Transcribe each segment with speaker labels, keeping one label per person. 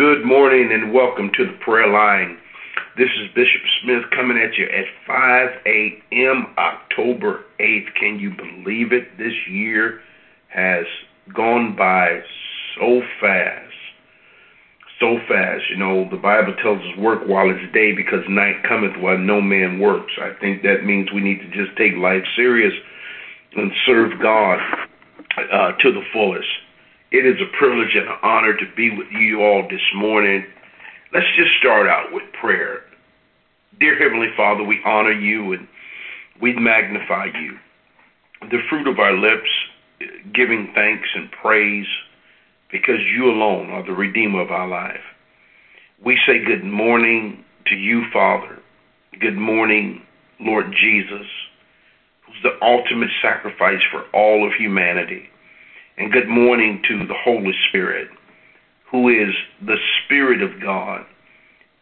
Speaker 1: Good morning and welcome to the prayer line. This is Bishop Smith coming at you at 5 a.m. October 8th. Can you believe it? This year has gone by so fast. So fast. You know, the Bible tells us work while it's day because night cometh while no man works. I think that means we need to just take life serious and serve God uh, to the fullest. It is a privilege and an honor to be with you all this morning. Let's just start out with prayer. Dear Heavenly Father, we honor you and we magnify you. The fruit of our lips, giving thanks and praise because you alone are the Redeemer of our life. We say good morning to you, Father. Good morning, Lord Jesus, who's the ultimate sacrifice for all of humanity. And good morning to the Holy Spirit, who is the Spirit of God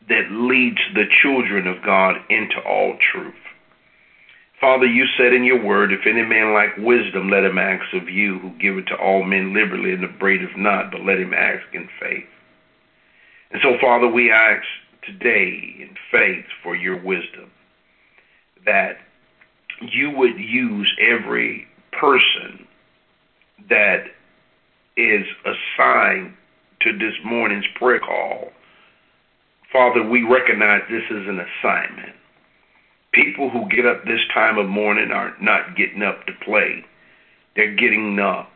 Speaker 1: that leads the children of God into all truth. Father, you said in your word, if any man lack wisdom, let him ask of you, who give it to all men liberally and upbraideth not, but let him ask in faith. And so, Father, we ask today in faith for your wisdom that you would use every person that is assigned to this morning's prayer call. Father, we recognize this is an assignment. People who get up this time of morning are not getting up to play. They're getting up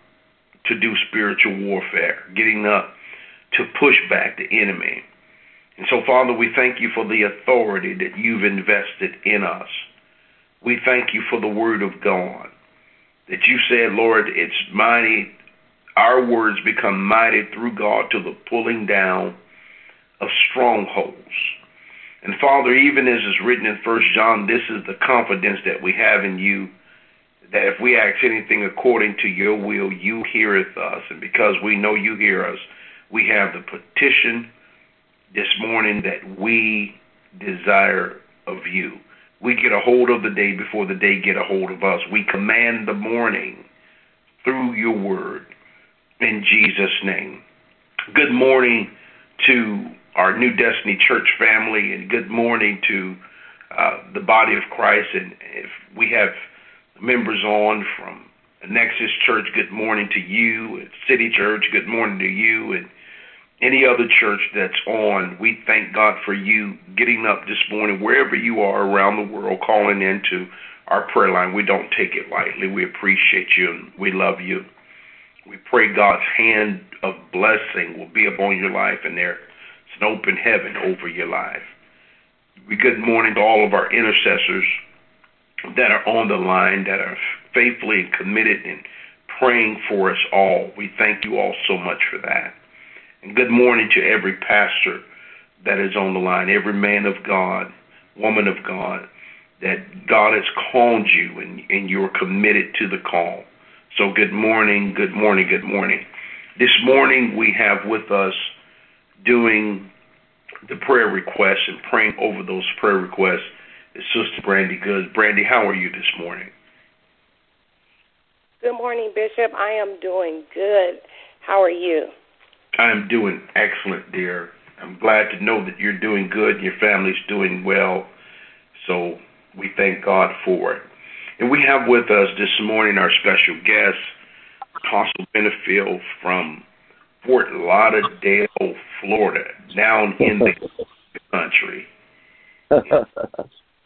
Speaker 1: to do spiritual warfare, getting up to push back the enemy. And so, Father, we thank you for the authority that you've invested in us. We thank you for the word of God that you said, Lord, it's mighty. Our words become mighty through God to the pulling down of strongholds. And Father, even as is written in First John, this is the confidence that we have in you, that if we ask anything according to your will, you heareth us. And because we know you hear us, we have the petition this morning that we desire of you. We get a hold of the day before the day get a hold of us. We command the morning through your word in Jesus' name. Good morning to our New Destiny Church family, and good morning to uh, the body of Christ. And if we have members on from Nexus Church, good morning to you. City Church, good morning to you. And any other church that's on, we thank God for you getting up this morning, wherever you are around the world, calling into our prayer line. We don't take it lightly. We appreciate you and we love you. We pray God's hand of blessing will be upon your life and there's an open heaven over your life. We good morning to all of our intercessors that are on the line, that are faithfully committed and praying for us all. We thank you all so much for that. Good morning to every pastor that is on the line, every man of God, woman of God, that God has called you and, and you're committed to the call. So good morning, good morning, good morning. This morning we have with us doing the prayer requests and praying over those prayer requests is Sister Brandy Goods. Brandy, how are you this morning?
Speaker 2: Good morning, Bishop. I am doing good. How are you?
Speaker 1: I'm doing excellent, dear. I'm glad to know that you're doing good and your family's doing well. So we thank God for it. And we have with us this morning our special guest, Apostle Benefield from Fort Lauderdale, Florida, down in the country.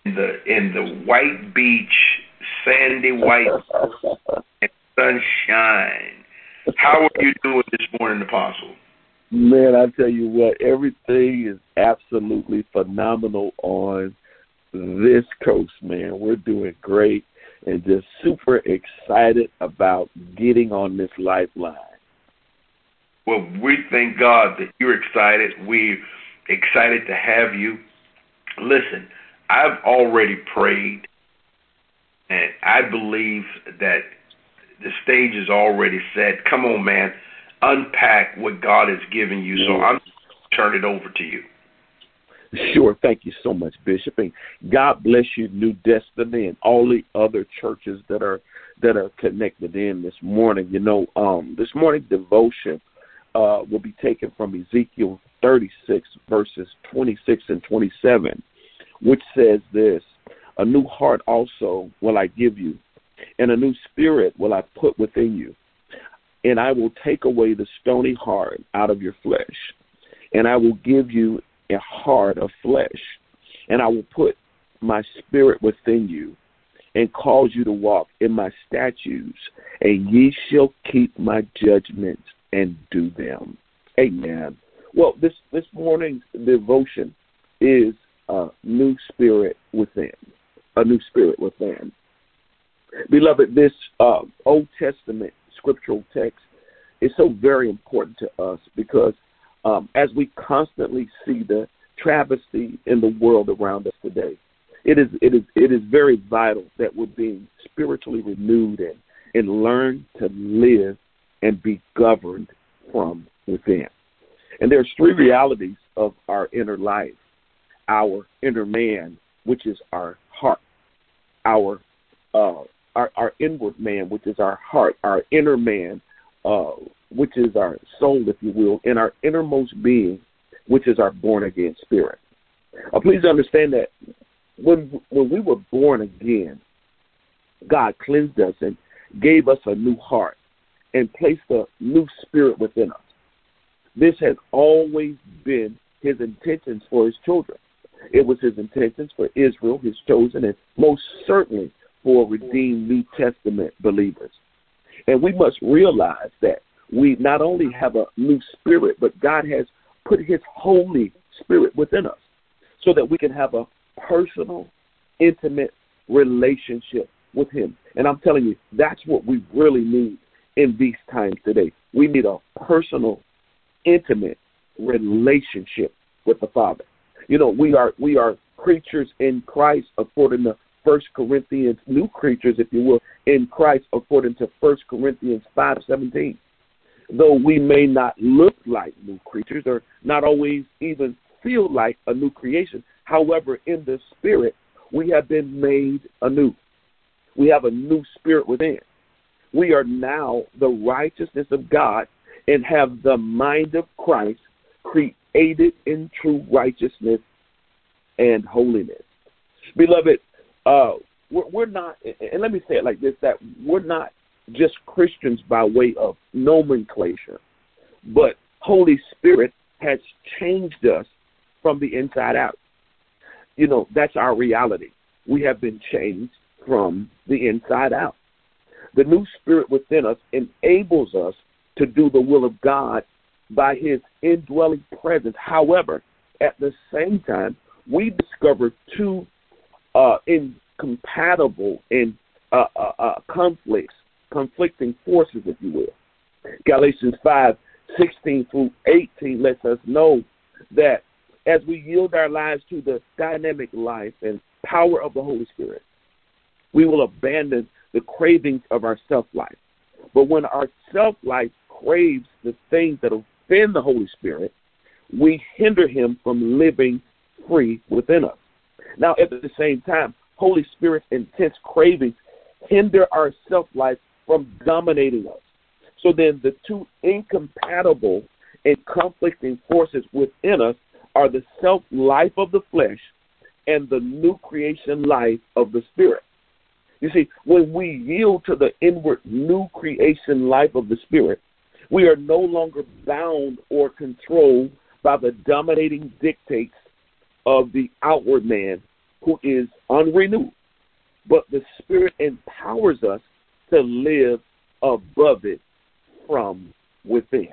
Speaker 1: In the in the white beach, sandy white sunshine how are you doing this morning, Apostle?
Speaker 3: Man, I tell you what, everything is absolutely phenomenal on this coast, man. We're doing great and just super excited about getting on this lifeline.
Speaker 1: Well, we thank God that you're excited. We're excited to have you. Listen, I've already prayed, and I believe that the stage is already set. Come on, man, unpack what God has given you. So I'm turn it over to you.
Speaker 3: Sure. Thank you so much, Bishop. And God bless you, New Destiny, and all the other churches that are that are connected in this morning. You know, um, this morning devotion uh, will be taken from Ezekiel 36, verses 26 and 27, which says this A new heart also will I give you, and a new spirit will I put within you. And I will take away the stony heart out of your flesh, and I will give you a heart of flesh, and I will put my spirit within you and cause you to walk in my statutes, and ye shall keep my judgments and do them. Amen. Well, this this morning's devotion is a new spirit within, a new spirit within. Beloved, this uh, Old Testament scriptural text is so very important to us because um, as we constantly see the travesty in the world around us today, it is it is it is very vital that we're being spiritually renewed and and learn to live and be governed from within. And there's three realities of our inner life. Our inner man, which is our heart. Our uh, our, our inward man, which is our heart, our inner man, uh, which is our soul, if you will, and our innermost being, which is our born again spirit. Uh, please understand that when when we were born again, God cleansed us and gave us a new heart and placed a new spirit within us. This has always been his intentions for his children. It was his intentions for Israel, his chosen, and most certainly for redeemed New Testament believers. And we must realize that we not only have a new spirit, but God has put his Holy Spirit within us so that we can have a personal, intimate relationship with him. And I'm telling you, that's what we really need in these times today. We need a personal, intimate relationship with the Father. You know, we are we are creatures in Christ according to First Corinthians, new creatures, if you will, in Christ according to First Corinthians five seventeen. Though we may not look like new creatures or not always even feel like a new creation, however, in the spirit we have been made anew. We have a new spirit within. We are now the righteousness of God and have the mind of Christ created in true righteousness and holiness. Beloved, uh, we're, we're not, and let me say it like this that we're not just Christians by way of nomenclature, but Holy Spirit has changed us from the inside out. You know, that's our reality. We have been changed from the inside out. The new spirit within us enables us to do the will of God by his indwelling presence. However, at the same time, we discover two uh, incompatible and uh, uh, uh, conflicts, conflicting forces, if you will. Galatians 5 16 through 18 lets us know that as we yield our lives to the dynamic life and power of the Holy Spirit, we will abandon the cravings of our self life. But when our self life craves the things that offend the Holy Spirit, we hinder him from living free within us. Now, at the same time, Holy Spirit's intense cravings hinder our self life from dominating us. So then, the two incompatible and conflicting forces within us are the self life of the flesh and the new creation life of the Spirit. You see, when we yield to the inward new creation life of the Spirit, we are no longer bound or controlled by the dominating dictates of the outward man who is unrenewed. But the Spirit empowers us to live above it from within.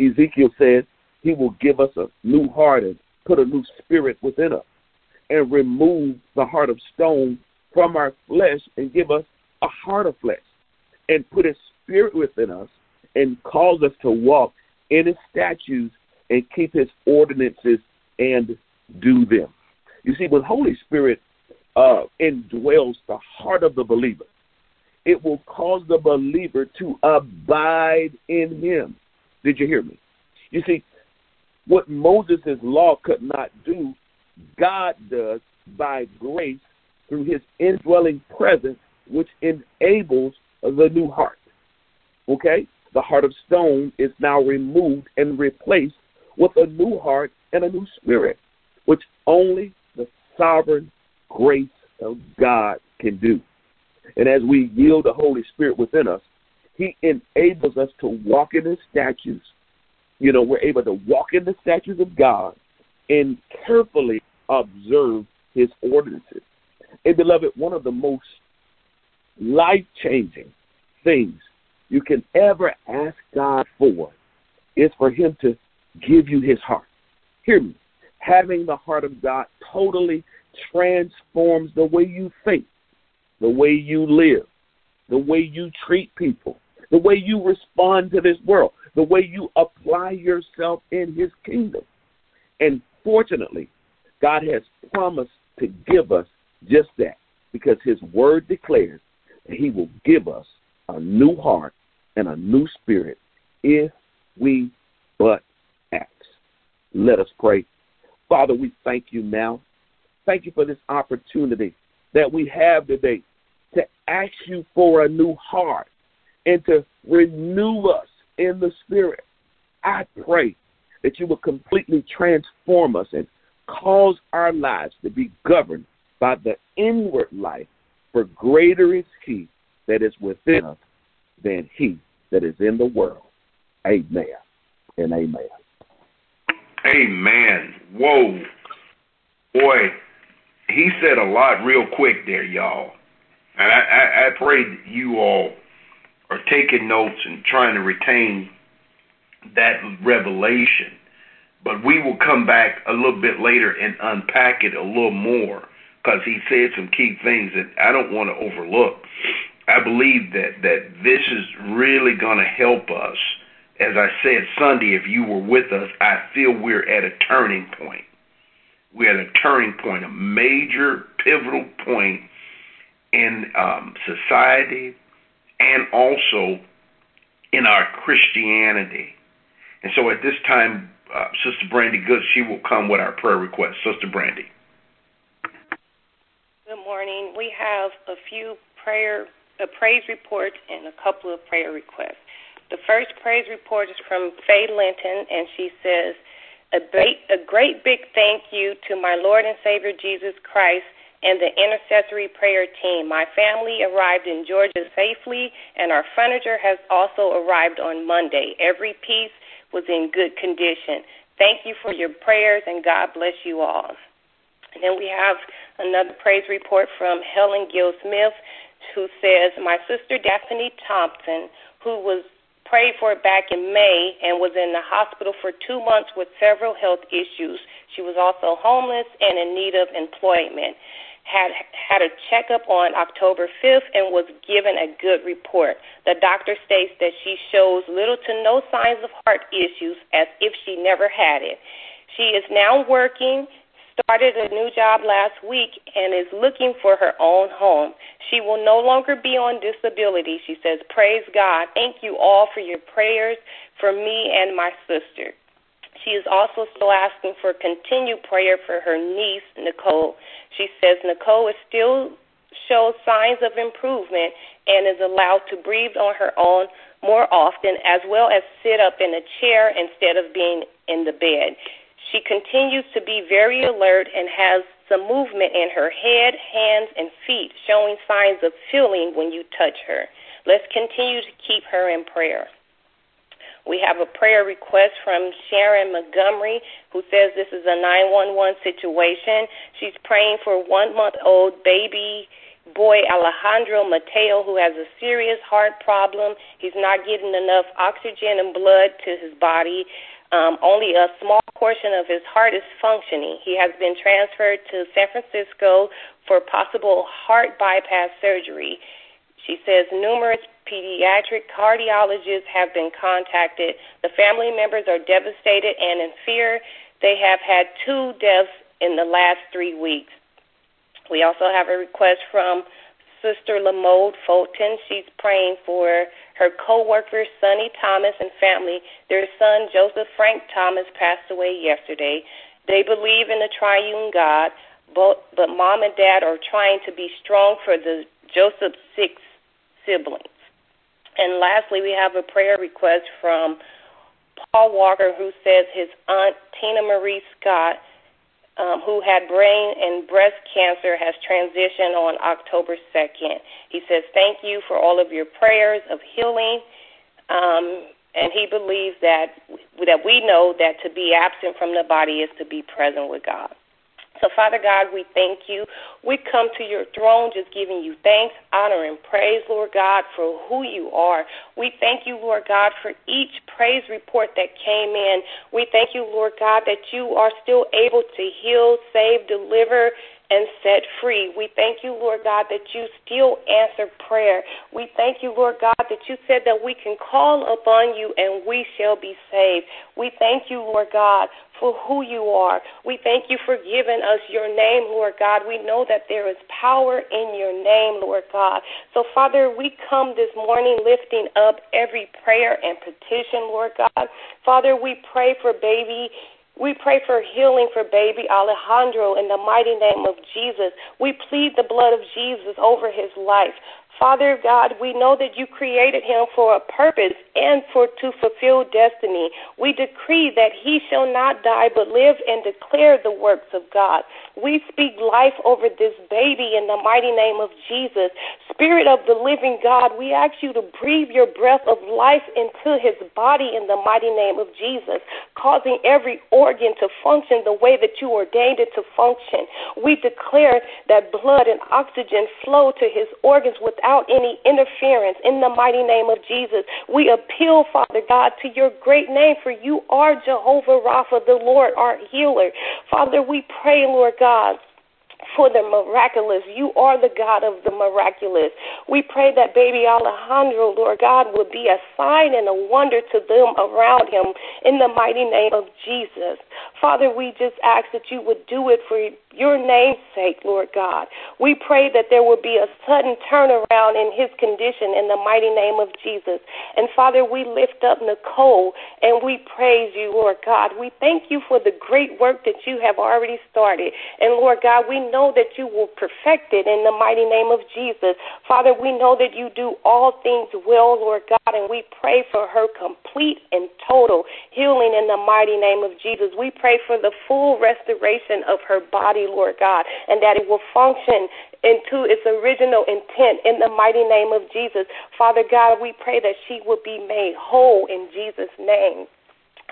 Speaker 3: Ezekiel says he will give us a new heart and put a new spirit within us and remove the heart of stone from our flesh and give us a heart of flesh and put a spirit within us and cause us to walk in his statutes and keep his ordinances and do them. You see, when Holy Spirit uh, indwells the heart of the believer, it will cause the believer to abide in him. Did you hear me? You see, what Moses' law could not do, God does by grace through his indwelling presence, which enables the new heart. Okay? The heart of stone is now removed and replaced with a new heart and a new spirit, which only the sovereign grace of God can do. And as we yield the Holy Spirit within us, He enables us to walk in His statutes. You know, we're able to walk in the statutes of God and carefully observe His ordinances. And beloved, one of the most life changing things you can ever ask God for is for Him to give you His heart. Hear me. Having the heart of God totally transforms the way you think, the way you live, the way you treat people, the way you respond to this world, the way you apply yourself in His kingdom. And fortunately, God has promised to give us just that because His word declares that He will give us a new heart and a new spirit if we but act. Let us pray. Father, we thank you now. Thank you for this opportunity that we have today to ask you for a new heart and to renew us in the spirit. I pray that you will completely transform us and cause our lives to be governed by the inward life, for greater is he that is within us than he that is in the world. Amen and amen.
Speaker 1: Amen. Whoa. Boy, he said a lot real quick there, y'all. And I, I, I pray that you all are taking notes and trying to retain that revelation. But we will come back a little bit later and unpack it a little more because he said some key things that I don't want to overlook. I believe that that this is really going to help us. As I said Sunday, if you were with us, I feel we're at a turning point. We're at a turning point, a major pivotal point in um, society and also in our Christianity. And so at this time, uh, Sister Brandy Good, she will come with our prayer request. Sister Brandy.
Speaker 2: Good morning. We have a few prayer a praise report and a couple of prayer requests. The first praise report is from Faye Linton, and she says, a great, a great big thank you to my Lord and Savior Jesus Christ and the intercessory prayer team. My family arrived in Georgia safely, and our furniture has also arrived on Monday. Every piece was in good condition. Thank you for your prayers, and God bless you all. And then we have another praise report from Helen Gill Smith who says, My sister Daphne Thompson, who was prayed for it back in May and was in the hospital for two months with several health issues. She was also homeless and in need of employment. Had had a checkup on October 5th and was given a good report. The doctor states that she shows little to no signs of heart issues as if she never had it. She is now working started a new job last week and is looking for her own home. She will no longer be on disability. She says, Praise God. Thank you all for your prayers for me and my sister. She is also still asking for continued prayer for her niece, Nicole. She says Nicole is still shows signs of improvement and is allowed to breathe on her own more often, as well as sit up in a chair instead of being in the bed. She continues to be very alert and has some movement in her head, hands, and feet, showing signs of feeling when you touch her. Let's continue to keep her in prayer. We have a prayer request from Sharon Montgomery, who says this is a 911 situation. She's praying for one month old baby boy Alejandro Mateo, who has a serious heart problem. He's not getting enough oxygen and blood to his body. Um, only a small portion of his heart is functioning. He has been transferred to San Francisco for possible heart bypass surgery. She says numerous pediatric cardiologists have been contacted. The family members are devastated and in fear. They have had two deaths in the last three weeks. We also have a request from Sister Lamode Fulton. She's praying for her co-worker Sonny Thomas and family. Their son Joseph Frank Thomas passed away yesterday. They believe in the triune God, but, but mom and dad are trying to be strong for the Joseph six siblings. And lastly, we have a prayer request from Paul Walker, who says his aunt Tina Marie Scott, um, who had brain and breast cancer, has transitioned on October 2nd. He says, Thank you for all of your prayers of healing. Um, and he believes that that we know that to be absent from the body is to be present with God. So, Father God, we thank you. We come to your throne just giving you thanks, honor, and praise, Lord God, for who you are. We thank you, Lord God, for each praise report that came in. We thank you, Lord God, that you are still able to heal, save, deliver, and set free. We thank you, Lord God, that you still answer prayer. We thank you, Lord God, that you said that we can call upon you and we shall be saved. We thank you, Lord God, for who you are. We thank you for giving us your name, Lord God. We know that there is power in your name, Lord God. So, Father, we come this morning lifting up every prayer and petition, Lord God. Father, we pray for baby we pray for healing for baby Alejandro in the mighty name of Jesus. We plead the blood of Jesus over his life. Father God, we know that you created him for a purpose and for to fulfill destiny. We decree that he shall not die but live and declare the works of God. We speak life over this baby in the mighty name of Jesus. Spirit of the living God, we ask you to breathe your breath of life into his body in the mighty name of Jesus, causing every organ to function the way that you ordained it to function. We declare that blood and oxygen flow to his organs without any interference in the mighty name of Jesus. We appeal, Father God, to your great name, for you are Jehovah Rapha, the Lord, our healer. Father, we pray, Lord God for the miraculous. You are the God of the miraculous. We pray that baby Alejandro, Lord God, would be a sign and a wonder to them around him in the mighty name of Jesus. Father, we just ask that you would do it for your name's sake, Lord God. We pray that there will be a sudden turnaround in his condition in the mighty name of Jesus. And Father, we lift up Nicole and we praise you, Lord God. We thank you for the great work that you have already started. And Lord God, we know that you will perfect it in the mighty name of Jesus. Father, we know that you do all things well, Lord God, and we pray for her complete and total healing in the mighty name of Jesus. We pray for the full restoration of her body, Lord God, and that it will function into its original intent in the mighty name of Jesus. Father God, we pray that she will be made whole in Jesus' name.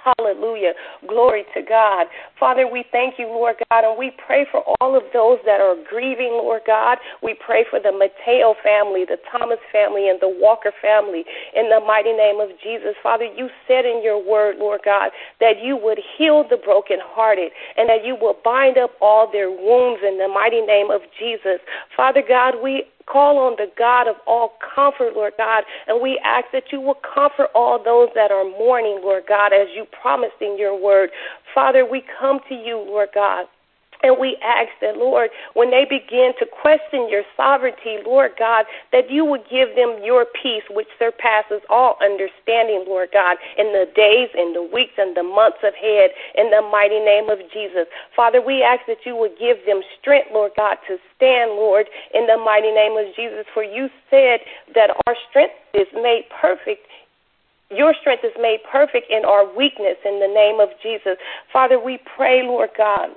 Speaker 2: Hallelujah. Glory to God. Father, we thank you, Lord God, and we pray for all of those that are grieving, Lord God. We pray for the Mateo family, the Thomas family, and the Walker family in the mighty name of Jesus. Father, you said in your word, Lord God, that you would heal the brokenhearted and that you will bind up all their wounds in the mighty name of Jesus. Father God, we call on the God of all comfort, Lord God, and we ask that you will comfort all those that are mourning, Lord God, as you promised in your word. Father, we come to you, Lord God. And we ask that, Lord, when they begin to question your sovereignty, Lord God, that you would give them your peace, which surpasses all understanding, Lord God, in the days, and the weeks, and the months ahead, in the mighty name of Jesus. Father, we ask that you would give them strength, Lord God, to stand, Lord, in the mighty name of Jesus. For you said that our strength is made perfect your strength is made perfect in our weakness in the name of Jesus. Father, we pray, Lord God,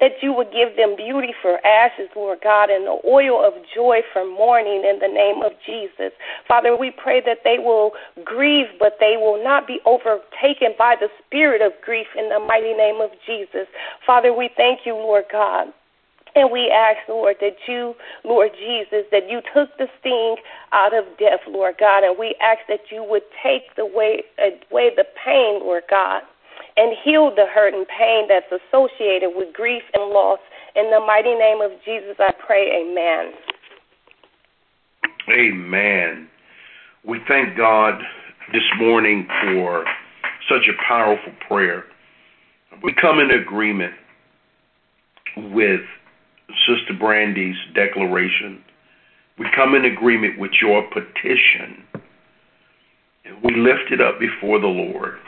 Speaker 2: that you would give them beauty for ashes, Lord God, and the oil of joy for mourning in the name of Jesus. Father, we pray that they will grieve, but they will not be overtaken by the spirit of grief in the mighty name of Jesus. Father, we thank you, Lord God. And we ask, Lord, that you, Lord Jesus, that you took the sting out of death, Lord God, and we ask that you would take the way, uh, away the pain, Lord God and heal the hurt and pain that's associated with grief and loss. In the mighty name of Jesus, I pray, amen.
Speaker 1: Amen. We thank God this morning for such a powerful prayer. We come in agreement with Sister Brandy's declaration. We come in agreement with your petition. And we lift it up before the Lord.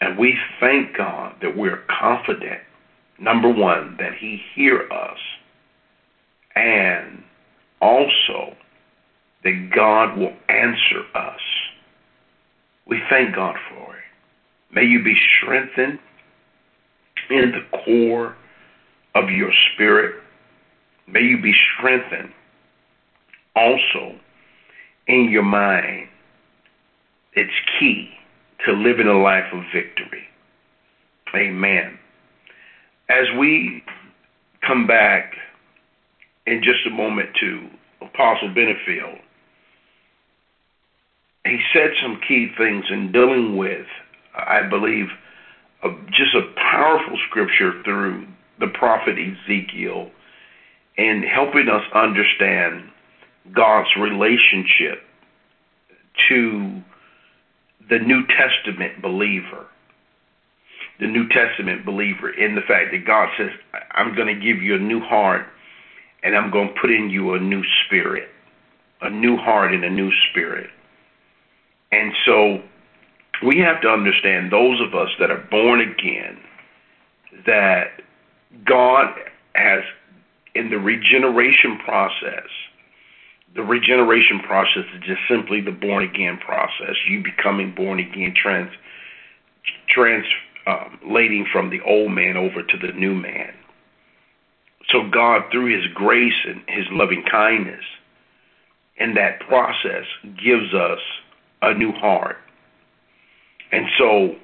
Speaker 1: And we thank God that we're confident, number one, that He hear us, and also that God will answer us. We thank God for it. May you be strengthened in the core of your spirit. May you be strengthened also in your mind. It's key to living a life of victory. Amen. As we come back in just a moment to Apostle Benefield, he said some key things in dealing with, I believe, a, just a powerful scripture through the prophet Ezekiel and helping us understand God's relationship to the New Testament believer. The New Testament believer in the fact that God says, I'm going to give you a new heart and I'm going to put in you a new spirit, a new heart and a new spirit. And so we have to understand, those of us that are born again, that God has, in the regeneration process, the regeneration process is just simply the born again process. You becoming born again, trans, translating um, from the old man over to the new man. So God, through His grace and His loving kindness, in that process, gives us a new heart. And so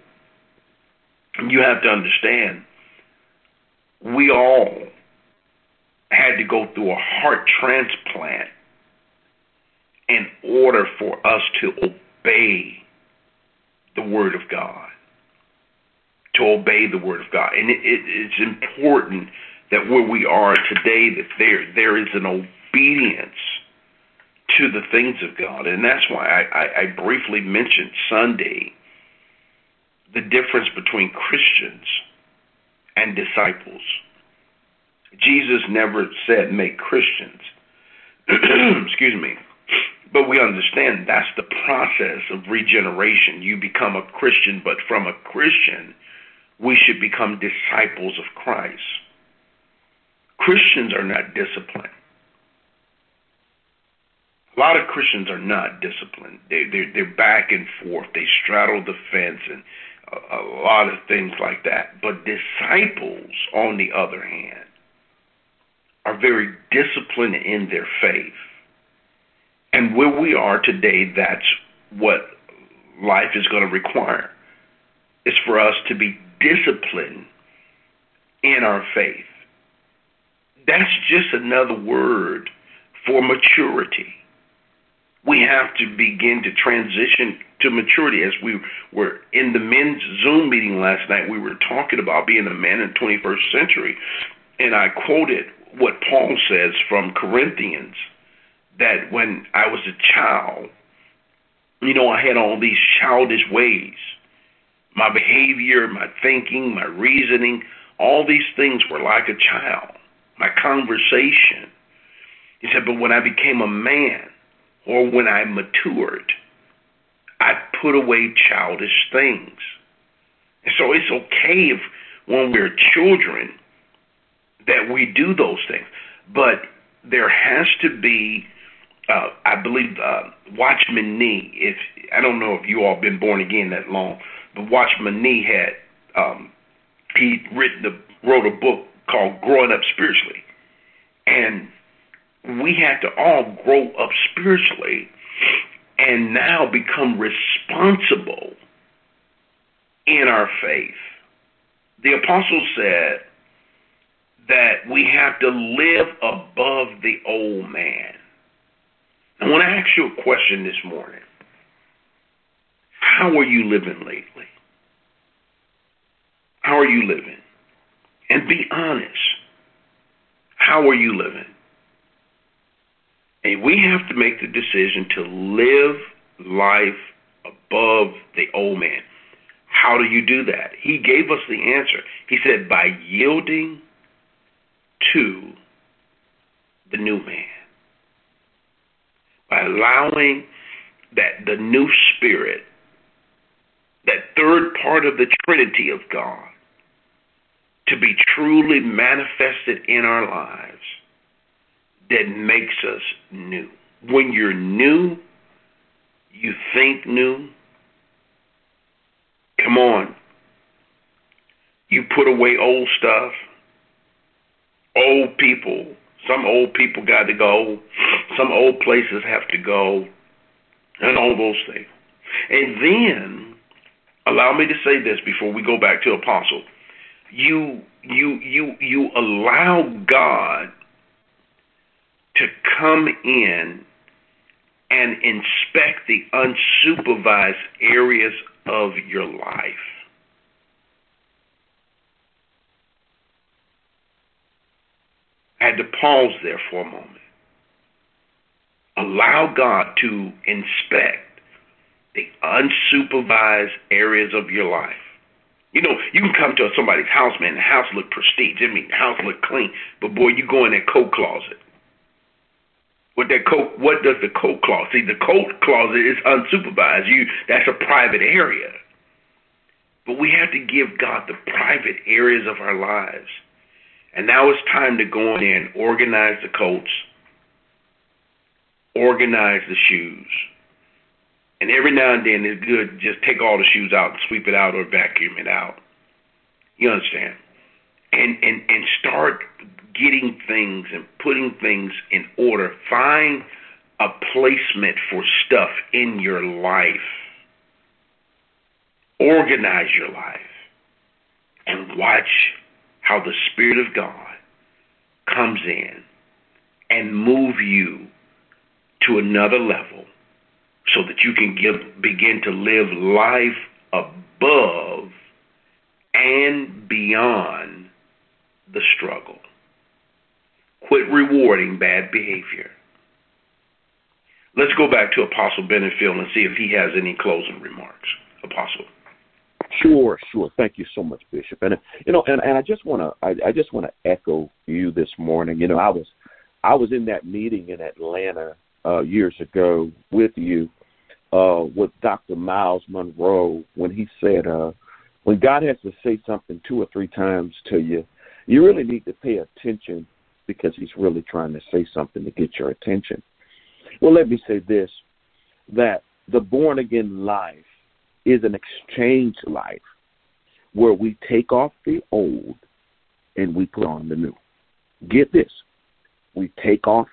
Speaker 1: you have to understand, we all had to go through a heart transplant in order for us to obey the Word of God. To obey the Word of God. And it, it, it's important that where we are today, that there there is an obedience to the things of God. And that's why I, I, I briefly mentioned Sunday the difference between Christians and disciples. Jesus never said make Christians. Excuse me. But we understand that's the process of regeneration. You become a Christian, but from a Christian, we should become disciples of Christ. Christians are not disciplined. A lot of Christians are not disciplined. They, they're, they're back and forth. They straddle the fence and a, a lot of things like that. But disciples, on the other hand, are very disciplined in their faith and where we are today, that's what life is going to require. Is for us to be disciplined in our faith. That's just another word for maturity. We have to begin to transition to maturity. As we were in the men's Zoom meeting last night, we were talking about being a man in the 21st century. And I quoted what Paul says from Corinthians that when I was a child, you know, I had all these childish ways. My behavior, my thinking, my reasoning, all these things were like a child. My conversation. He said, but when I became a man or when I matured, I put away childish things. And so it's okay if when we're children that we do those things. But there has to be uh, I believe uh, Watchman Nee. If I don't know if you all been born again that long, but Watchman Nee had um, he written wrote a book called Growing Up Spiritually, and we had to all grow up spiritually and now become responsible in our faith. The apostle said that we have to live above the old man. I want to ask you a question this morning. How are you living lately? How are you living? And be honest. How are you living? And we have to make the decision to live life above the old man. How do you do that? He gave us the answer. He said, by yielding to the new man allowing that the new spirit, that third part of the Trinity of God, to be truly manifested in our lives that makes us new. when you're new, you think new. Come on. You put away old stuff. Old people. Some old people got to go. Some old places have to go. And all those things. And then, allow me to say this before we go back to Apostle. You you you you allow God to come in and inspect the unsupervised areas of your life. I had to pause there for a moment. Allow God to inspect the unsupervised areas of your life. You know, you can come to somebody's house, man, the house look prestige. I mean, the house look clean. But boy, you go in that coat closet. What that coat what does the coat closet? See, the coat closet is unsupervised. You that's a private area. But we have to give God the private areas of our lives. And now it's time to go in there and organize the coats, organize the shoes. And every now and then it's good just take all the shoes out and sweep it out or vacuum it out. You understand? And and and start getting things and putting things in order. Find a placement for stuff in your life. Organize your life and watch how the Spirit of God comes in and move you to another level so that you can give, begin to live life above and beyond the struggle. Quit rewarding bad behavior. Let's go back to Apostle Benefield and see if he has any closing remarks. Apostle.
Speaker 3: Sure, sure. Thank you so much, Bishop. And you know, and, and I just want to, I, I just want to echo you this morning. You know, I was, I was in that meeting in Atlanta uh, years ago with you, uh, with Dr. Myles Munroe when he said, uh, when God has to say something two or three times to you, you really need to pay attention because He's really trying to say something to get your attention. Well, let me say this: that the born again life is an exchange life where we take off the old and we put on the new. Get this we take off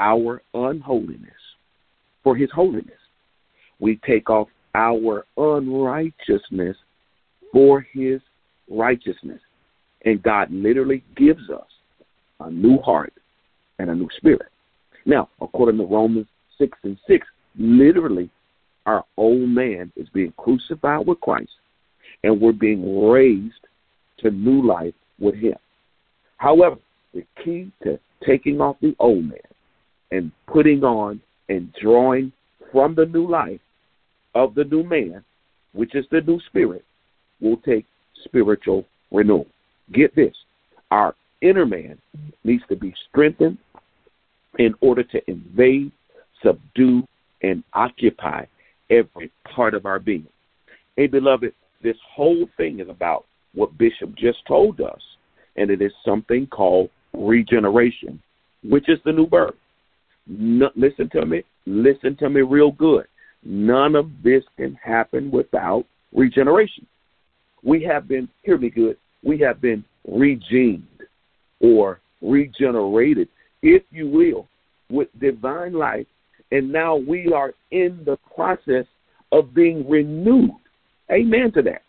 Speaker 3: our unholiness for his holiness. We take off our unrighteousness for his righteousness. And God literally gives us a new heart and a new spirit. Now, according to Romans 6 and 6, literally our old man is being crucified with Christ, and we're being raised to new life with Him. However, the key to taking off the old man and putting on and drawing from the new life of the new man, which is the new spirit, will take spiritual renewal. Get this our inner man needs to be strengthened in order to invade, subdue, and occupy every part of our being. Hey, beloved, this whole thing is about what Bishop just told us, and it is something called regeneration, which is the new birth. No, listen to me. Listen to me real good. None of this can happen without regeneration. We have been, hear me good, we have been regened or regenerated, if you will, with divine life and now we are in the process of being renewed. Amen to that.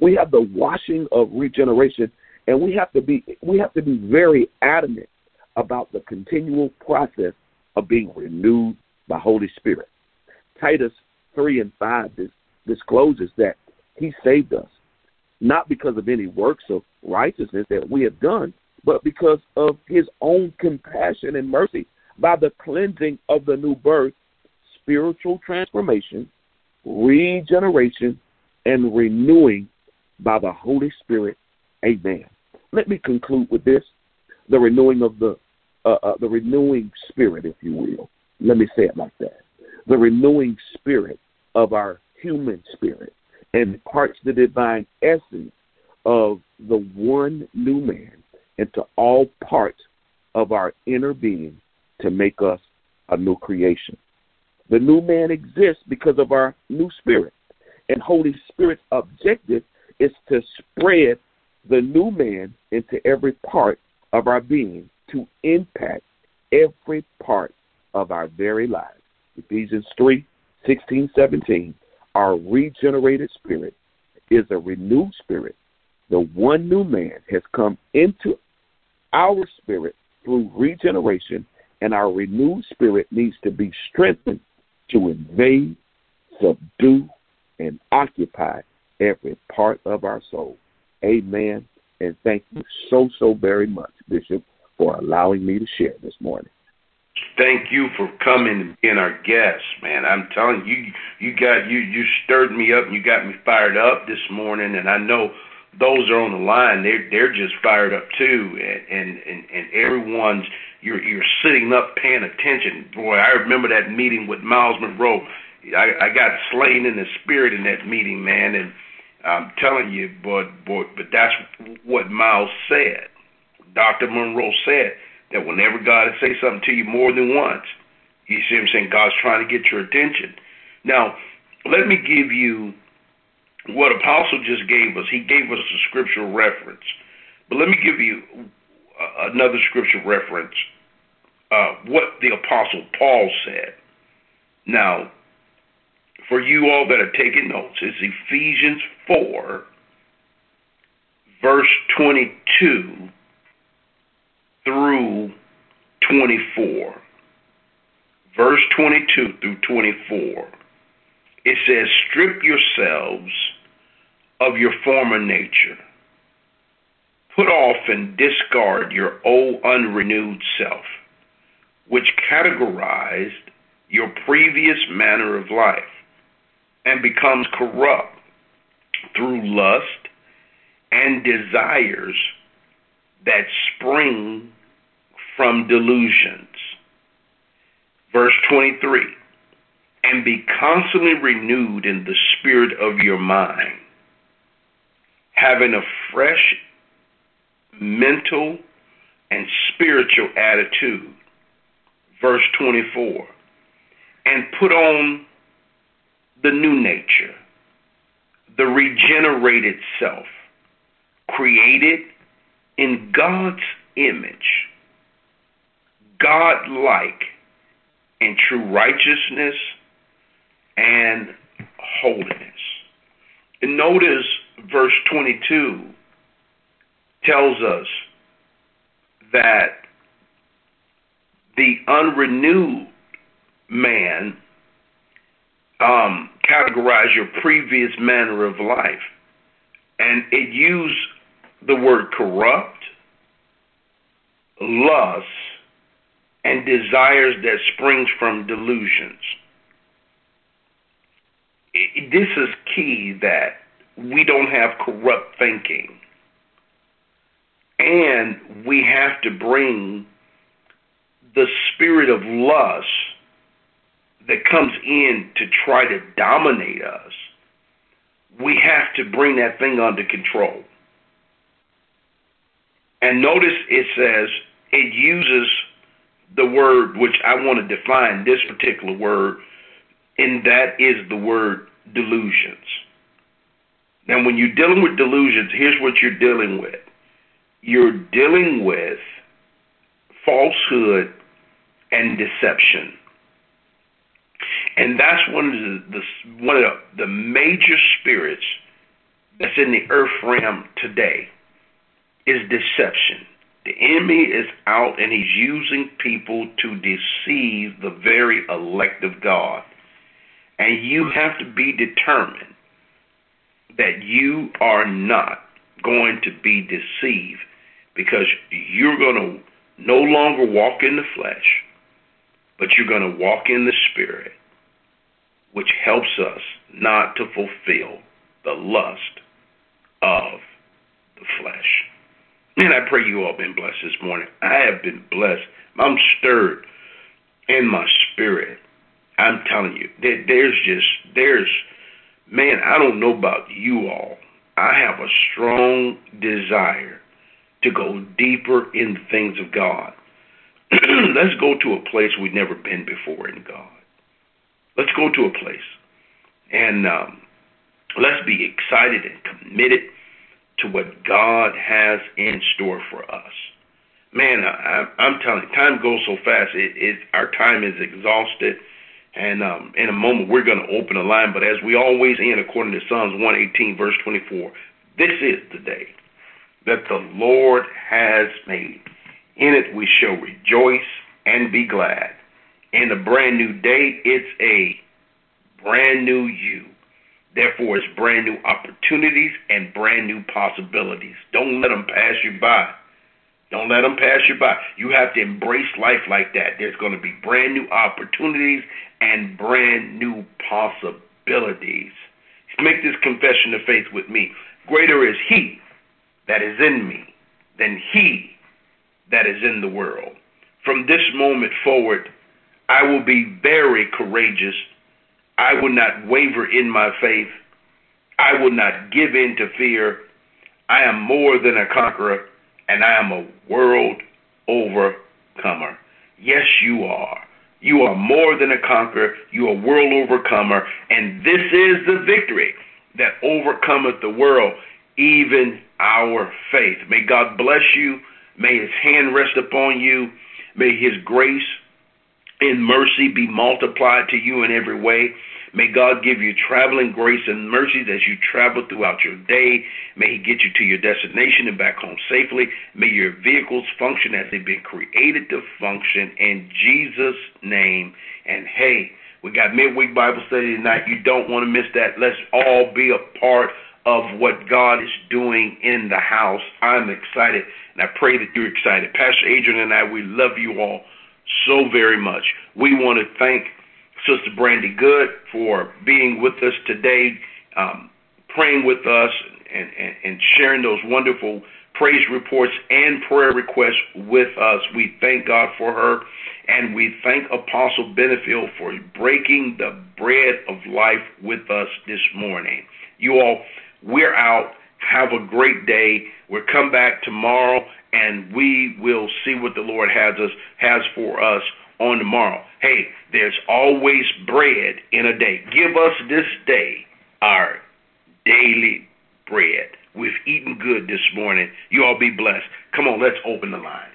Speaker 3: We have the washing of regeneration, and we have to be we have to be very adamant about the continual process of being renewed by Holy Spirit. Titus three and five discloses that He saved us not because of any works of righteousness that we have done, but because of His own compassion and mercy by the cleansing of the new birth, spiritual transformation, regeneration, and renewing by the Holy Spirit. Amen. Let me conclude with this: the renewing of the uh, uh, the renewing spirit, if you will. Let me say it like that: the renewing spirit of our human spirit and imparts the divine essence of the one new man into all parts of our inner being to make us a new creation. The new man exists because of our new spirit. And Holy Spirit's objective is to spread the new man into every part of our being to impact every part of our very lives. Ephesians 3 16, 17. Our regenerated spirit is a renewed spirit. The one new man has come into our spirit through regeneration, and our renewed spirit needs to be strengthened to invade, subdue, and occupy every part of our soul. Amen. And thank you so, so very much, Bishop, for allowing me to share this morning.
Speaker 1: Thank you for coming and being our guest, man. I'm telling you, you got you you stirred me up and you got me fired up this morning, and I know those are on the line. They're they're just fired up too, and and and everyone's you're you're sitting up paying attention. Boy, I remember that meeting with Myles Munroe. I, I got slain in the spirit in that meeting, man, and I'm telling you, but boy, but that's what Myles said. Dr. Munroe said that whenever God says something to you more than once, you see what I'm saying God's trying to get your attention. Now, let me give you what Apostle just gave us. He gave us a scriptural reference. But let me give you another scripture reference, uh, what the Apostle Paul said. Now, for you all that are taking notes, it's Ephesians 4, verse 22 through 24. Verse 22 through 24. It says, Strip yourselves of your former nature. Put off and discard your old unrenewed self, which categorized your previous manner of life and becomes corrupt through lust and desires that spring from delusions. Verse 23 And be constantly renewed in the spirit of your mind, having a fresh mental and spiritual attitude. Verse 24 And put on the new nature, the regenerated self, created in God's image, God like in true righteousness and holiness. And notice verse 22 tells us that the unrenewed man um, categorize your previous manner of life. And it used the word corrupt, lust, and desires that springs from delusions. This is key that we don't have corrupt thinking. And we have to bring the spirit of lust that comes in to try to dominate us. We have to bring that thing under control. And notice it says it uses the word which I want to define this particular word, and that is the word delusions. Now, when you're dealing with delusions, here's what you're dealing with you're dealing with falsehood and deception. And that's one of the, the one of the, major spirits that's in the earth realm today is deception. Enemy is out and he's using people to deceive the very elect of God. And you have to be determined that you are not going to be deceived because you're going to no longer walk in the flesh, but you're going to walk in the spirit, which helps us not to fulfill the lust of the flesh. And I pray you all been blessed this morning. I have been blessed. I'm stirred in my spirit. I'm telling you, there, there's just, there's, man, I don't know about you all. I have a strong desire to go deeper in the things of God. let's go to a place we've never been before in God. Let's go to a place and um, let's be excited and committed to what God has in store for us. Man, I, I'm telling you, time goes so fast. It, it our time is exhausted. And um, in a moment, we're going to open a line. But as we always end, according to Psalms 118, verse 24, this is the day that the Lord has made. In it we shall rejoice and be glad. In a brand new day, it's a brand new you. Therefore, it's brand new opportunities and brand new possibilities. Don't let them pass you by. Don't let them pass you by. You have to embrace life like that. There's going to be brand new opportunities and brand new possibilities. Make this confession of faith with me. Greater is He that is in me than He that is in the world. From this moment forward, I will be very courageous I will not waver in my faith. I will not give in to fear. I am more than a conqueror, and I am a world overcomer. Yes, you are. You are more than a conqueror. You are a world overcomer. And this is the victory that overcometh the world, even our faith. May God bless you. May his hand rest upon you. May his grace and mercy be multiplied to you in every way. May God give you traveling grace and mercies as you travel throughout your day. May He get you to your destination and back home safely. May your vehicles function as they've been created to function in Jesus' name. And hey, we got midweek Bible study tonight. You don't want to miss that. Let's all be a part of what God is doing in the house. I'm excited, and I pray that you're excited. Pastor Adrian and I, we love you all so very much. We want to thank Sister Brandy Good for being with us today, um, praying with us, and, and, and sharing those wonderful praise reports and prayer requests with us. We thank God for her, and we thank Apostle Benefield for breaking the bread of life with us this morning. You all, we're out. Have a great day. We'll come back tomorrow, and we will see what the Lord has us has for us on tomorrow. Hey, there's always bread in a day. Give us this day our daily bread. We've eaten good this morning. You all be blessed. Come on, let's open the line.